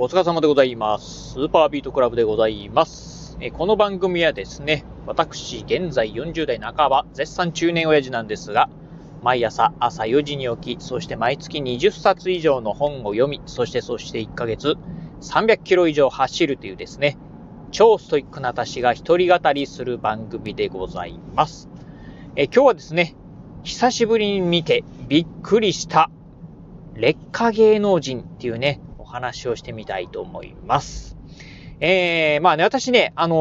お疲れ様でございます。スーパービートクラブでございます。えこの番組はですね、私、現在40代半ば、絶賛中年親父なんですが、毎朝朝4時に起き、そして毎月20冊以上の本を読み、そしてそして1ヶ月300キロ以上走るというですね、超ストイックな私が一人語りする番組でございます。え今日はですね、久しぶりに見てびっくりした劣化芸能人っていうね、話をしてみたいと思います。えー、まあね、私ね、あの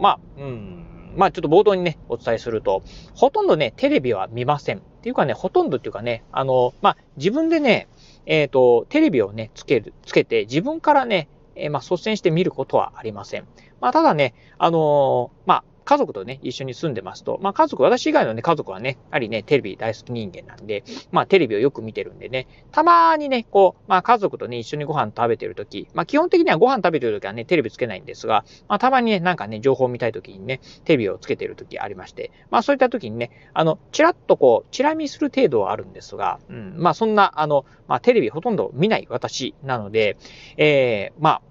ーまあ、うん、まあちょっと冒頭にね、お伝えすると、ほとんどね、テレビは見ません。っていうかね、ほとんどっていうかね、あのまあ自分でね、えっ、と、テレビをね、つける、つけて、自分からね、えーまあ率先して見ることはありません。まあただね、あのーまあ家族とね、一緒に住んでますと、まあ家族、私以外のね、家族はね、やはりね、テレビ大好き人間なんで、まあテレビをよく見てるんでね、たまにね、こう、まあ家族とね、一緒にご飯食べてるとき、まあ基本的にはご飯食べてるときはね、テレビつけないんですが、まあたまにね、なんかね、情報を見たいときにね、テレビをつけてるときありまして、まあそういったときにね、あの、チラッとこう、チラ見する程度はあるんですが、うん、まあそんな、あの、まあテレビほとんど見ない私なので、えー、まあ、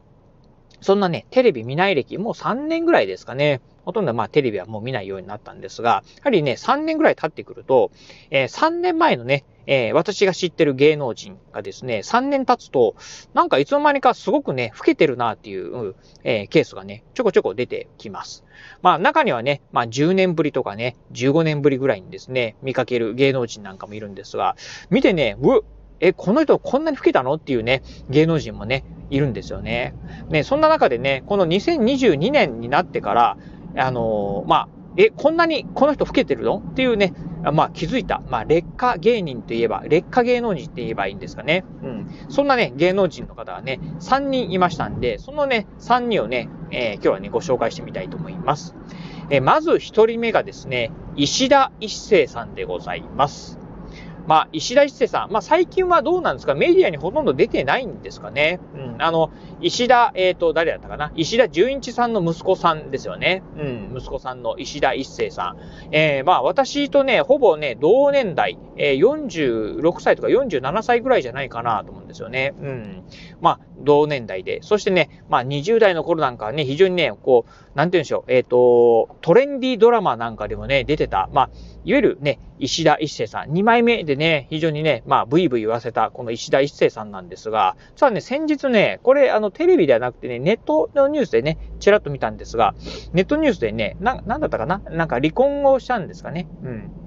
そんなね、テレビ見ない歴、もう3年ぐらいですかね。ほとんどまあテレビはもう見ないようになったんですが、やはりね、3年ぐらい経ってくると、えー3年前のね、えー私が知ってる芸能人がですね、3年経つと、なんかいつの間にかすごくね、老けてるなっていう、えーケースがね、ちょこちょこ出てきます。まあ中にはね、まあ10年ぶりとかね、15年ぶりぐらいにですね、見かける芸能人なんかもいるんですが、見てね、うっえ、この人こんなに老けたのっていうね、芸能人もね、いるんですよね。ね、そんな中でね、この2022年になってから、あのーまあ、え、こんなにこの人老けてるの？っていうね、まあ気づいた。まあ劣化芸人といえば、劣化芸能人って言えばいいんですかね。うん。そんなね、芸能人の方がね、3人いましたんで、そのね、3人をね、えー今日はね、ご紹介してみたいと思います。えーまず1人目がですね、石田一生さんでございます。まあ、石田一生さん。まあ、最近はどうなんですか？メディアにほとんど出てないんですかね？うん。あの、石田、えっ、と、誰だったかな？石田純一さんの息子さんですよね。うん。息子さんの石田一生さん。えーまあ、私とね、ほぼね、同年代、えー46歳とか47歳ぐらいじゃないかなと思うんですよね。うん。まあ、同年代で。そしてね、まあ、20代の頃なんかはね、非常にね、こう、なんて言うんでしょう、えっ、と、トレンディードラマなんかでもね、出てた、まあ、いわゆるね、石田一世さん、2枚目でね、非常にね、まあ、ブイブイ言わせた、この石田一世さんなんですが、実はね、先日ね、これ、あの、テレビではなくてね、ネットのニュースでね、ちらっと見たんですが、ネットニュースでね、な、なんだったかな？なんか離婚をしたんですかね？うん。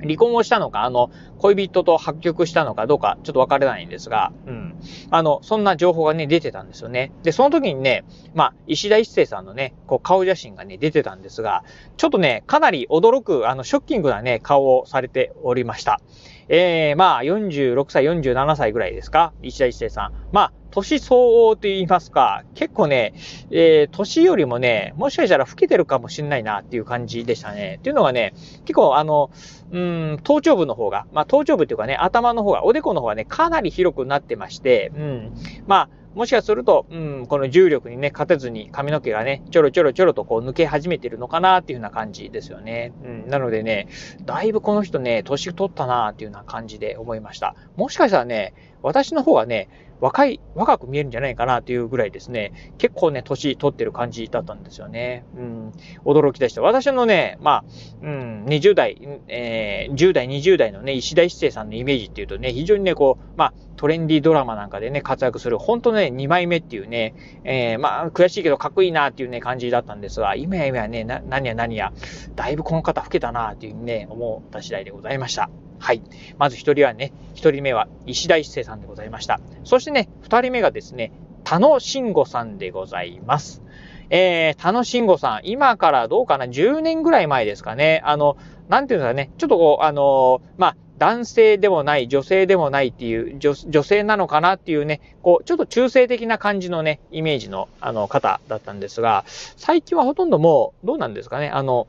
離婚をしたのか、あの、恋人と破局したのかどうか、ちょっとわからないんですが、うん。あの、そんな情報がね、出てたんですよね。で、その時にね、まあ、石田一生さんのね、こう、顔写真がね、出てたんですが、ちょっとね、かなり驚く、あの、ショッキングなね、顔をされておりました。えー、まあ、46歳、47歳ぐらいですか？石田一生さん。まあ、年相応と言いますか、結構ね、えー、年よりもね、もしかしたら老けてるかもしれないなっていう感じでしたね。っていうのがね、結構あの、うん、頭頂部の方が、まあ頭頂部っていうかね、頭の方が、おでこの方がね、かなり広くなってまして、うん、まあ、もしかすると、うん、この重力にね、勝てずに髪の毛がね、ちょろちょろちょろとこう抜け始めてるのかなっていうような感じですよね。うん、なのでね、だいぶこの人ね、年取ったなっていうような感じで思いました。もしかしたらね、私の方がね、若い、若く見えるんじゃないかなっていうぐらいですね、結構ね、年取ってる感じだったんですよね。うん、驚きでした。私のね、まあ、うん、20代、えー、10代、20代のね、石田一生さんのイメージっていうとね、非常にね、こう、まあ、トレンディードラマなんかでね、活躍する、本当ね、2枚目っていうね、えー、まあ、悔しいけどかっこいいなっていうね、感じだったんですが、今や今やね、な、何や何や、だいぶこの方老けたなっていうね、思った次第でございました。はい。まず一人はね、一人目は石田一生さんでございました。そしてね、二人目がですね、田野慎吾さんでございます。えー、田野慎吾さん、今からどうかな、10年ぐらい前ですかね。あの、なんていうんですかね、ちょっとこう、あのーまあ、男性でもない、女性でもないっていう、女女性なのかなっていうね、こう、ちょっと中性的な感じのね、イメージの、あの、方だったんですが、最近はほとんどもう、どうなんですかね、あの、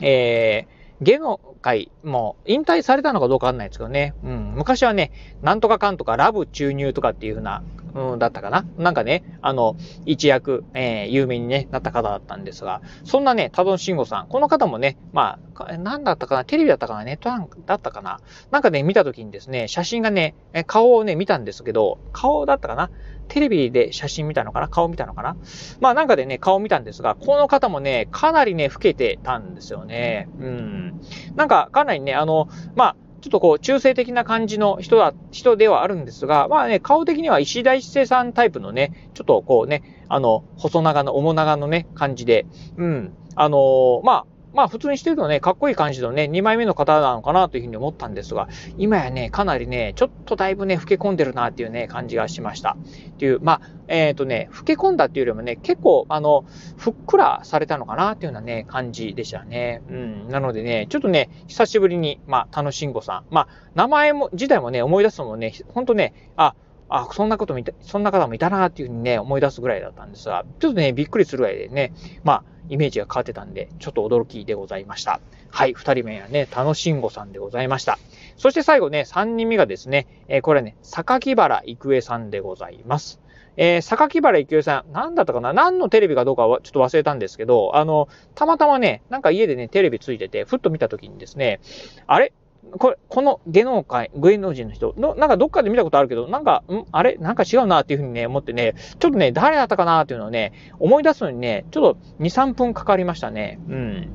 えー、芸能界、もう引退されたのかどうかわかんないですけどね。うん。昔はね、なんとかかんとかラブ注入とかっていう風な、うん、だったかな？なんかね、あの、一躍、えー、有名に、ね、なった方だったんですが、そんなね、多ド慎吾さん、この方もね、まあ、なんだったかな？テレビだったかな？ネットだったかな？なんかね、見た時にですね、写真がね、顔をね、見たんですけど、顔だったかな？テレビで写真見たのかな？顔見たのかな？まあなんかでね、顔見たんですが、この方もね、かなりね、老けてたんですよね。うん。なんか、かなりね、あの、まあ、ちょっとこう、中性的な感じの人だ、人ではあるんですが、まあね、顔的には石田一世さんタイプのね、ちょっとこうね、あの、細長の、重長のね、感じで、うん。あのー、まあ、まあ普通にしてるとね、かっこいい感じのね、2枚目の方なのかなというふうに思ったんですが、今やね、かなりね、ちょっとだいぶね、老け込んでるなっていうね、感じがしました。っていう、まあ、えっ、ー、とね、老け込んだっていうよりもね、結構、あの、ふっくらされたのかなっていうようなね、感じでしたね。うん。なのでね、ちょっとね、久しぶりに、まあ、田野慎吾さん、まあ、名前も、自体もね、思い出すのもね、ほんとね、あ、あ、そんなこと見た、そんな方もいたなっていうふうにね、思い出すぐらいだったんですが、ちょっとね、びっくりするぐらいでね、まあ、イメージが変わってたんで、ちょっと驚きでございました。はい、二人目はね、田野慎吾さんでございました。そして最後ね、三人目がですね、えー、これね、榊原郁恵さんでございます。えー、榊原郁恵さん、何だったかな何のテレビかどうかはちょっと忘れたんですけど、あの、たまたまね、なんか家でね、テレビついてて、ふっと見た時にですね、あれ？これ、この芸能界、芸能人の人の、なんかどっかで見たことあるけど、なんか、ん？あれ？なんか違うなっていうふうにね、思ってね、ちょっとね、誰だったかなっていうのをね、思い出すのにね、ちょっと2、3分かかりましたね。うん。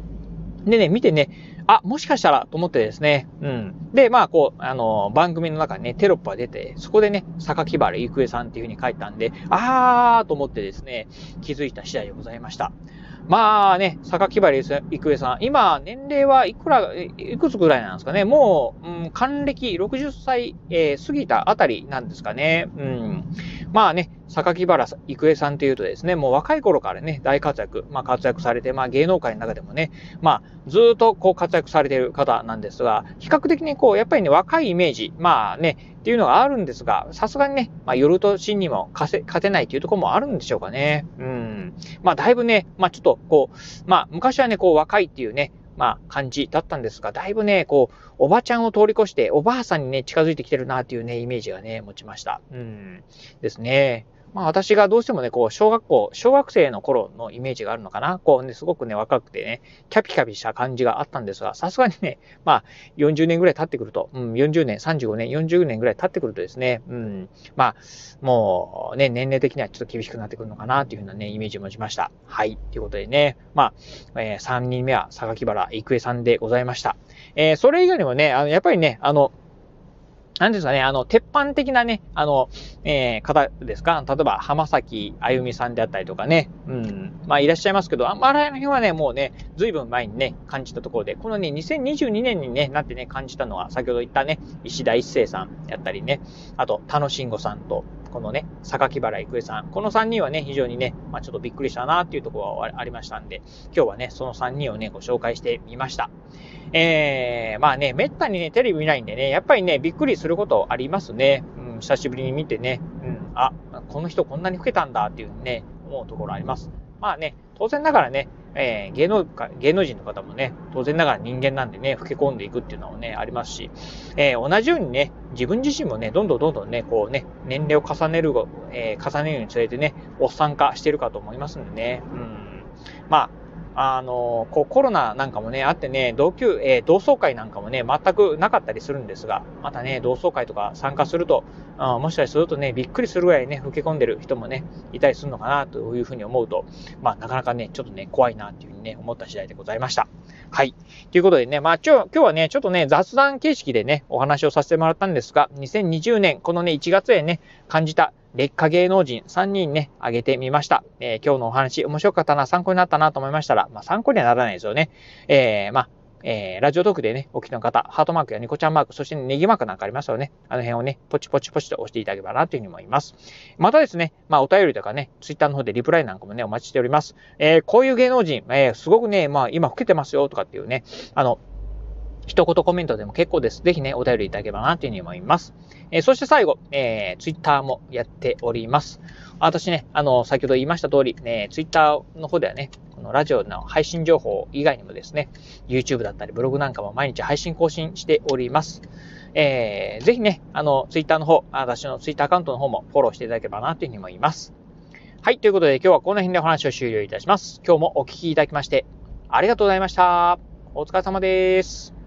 でね、見てね、あ、もしかしたらと思ってですね、うん。で、まあ、こう、あの、番組の中にね、テロップが出て、そこでね、榊原郁恵さんっていうふうに書いたんで、あーと思ってですね、気づいた次第でございました。まあね、榊原郁恵さん、今、年齢はいくら、いくつぐらいなんですかね。もう、うん、還暦60歳、えー、過ぎたあたりなんですかね。うん。まあね、榊原郁恵さんというとですね、もう若い頃からね、大活躍、まあ活躍されて、まあ芸能界の中でもね、まあずっとこう活躍されている方なんですが、比較的にこう、やっぱりね、若いイメージ、まあね、っていうのがあるんですが、さすがにね、まあ夜と真にも勝てないというところもあるんでしょうかね。うん。まあだいぶね、まあちょっとこう、まあ昔はね、こう若いっていうね、まあ、感じだったんですが、だいぶね、こう、おばちゃんを通り越して、おばあさんにね、近づいてきてるなっていうね、イメージがね、持ちました。うん。ですね。まあ私がどうしてもね、こう、小学校、小学生の頃のイメージがあるのかな。こうね、すごくね、若くてね、キャピキャピした感じがあったんですが、さすがにね、まあ、40年ぐらい経ってくると、うん、40年、35年、40年ぐらい経ってくるとですね、うん、まあ、もうね、年齢的にはちょっと厳しくなってくるのかなっていうふうなね、イメージを持ちました。はい。ということでね、まあ、えー、3人目は榊原郁恵さんでございました。えー、それ以外にもね、あの、やっぱりね、あの、なんですかね、あの、鉄板的なね、あの、えー、方ですか？例えば、浜崎あゆみさんであったりとかね、うん、まあ、いらっしゃいますけど、あんまりの辺はね、もうね、ずいぶん前にね、感じたところで、このね、2022年にね、なってね、感じたのは、先ほど言ったね、石田一生さんやったりね、あと、田野慎吾さんと、このね、榊原郁恵さん。この3人はね、非常にね、まあちょっとびっくりしたなっていうところはありましたんで、今日はね、その3人をね、ご紹介してみました。えー、まあね、めったにね、テレビ見ないんでね、やっぱりね、びっくりすることありますね。うん、久しぶりに見てね、うん、あ、この人こんなに老けたんだっていうね、思うところあります。まあね、当然ながらね、えー、芸能芸能人の方もね、当然ながら人間なんでね、吹け込んでいくっていうのはね、ありますし、えー、同じようにね、自分自身もね、どんどんどんどんね、こうね、年齢を重ねる、えー、重ねるにつれてね、おっさん化してるかと思いますんでね、うん。まあ、あの、こうコロナなんかもね、あってね、同級、えー、同窓会なんかもね、全くなかったりするんですが、またね、同窓会とか参加すると、あもしかするとね、びっくりするぐらいね、老け込んでる人もね、いたりするのかな、というふうに思うと、まあ、なかなかね、ちょっとね、怖いな、っていうふうにね、思った次第でございました。はい。ということでね、まあ、今日、今日はね、ちょっとね、雑談形式でね、お話をさせてもらったんですが、2020年、このね、1月へね、感じた劣化芸能人3人ね、挙げてみました。えー、今日のお話面白かったな、参考になったなと思いましたら、まあ参考にはならないですよね。えー、まあ、えー、ラジオトークでね、お聞きの方、ハートマークやニコちゃんマーク、そしてネギマークなんかありますよね。あの辺をね、ポチポチポチと押していただければなというふうに思います。またですね、まあお便りとかね、ツイッターの方でリプライなんかもね、お待ちしております。えー、こういう芸能人、えー、すごくね、まあ今老けてますよとかっていうね、あの、一言コメントでも結構です。ぜひね、お便りいただければなというふうに思います。えー、そして最後、えー、ツイッターもやっております。私ね、あの、先ほど言いました通り、ね、ツイッターの方ではね、このラジオの配信情報以外にもですね、YouTube だったりブログなんかも毎日配信更新しております。えー、ぜひね、あの、ツイッターの方、私のツイッターアカウントの方もフォローしていただければなというふうに思います。はい、ということで今日はこの辺でお話を終了いたします。今日もお聴きいただきまして、ありがとうございました。お疲れ様です。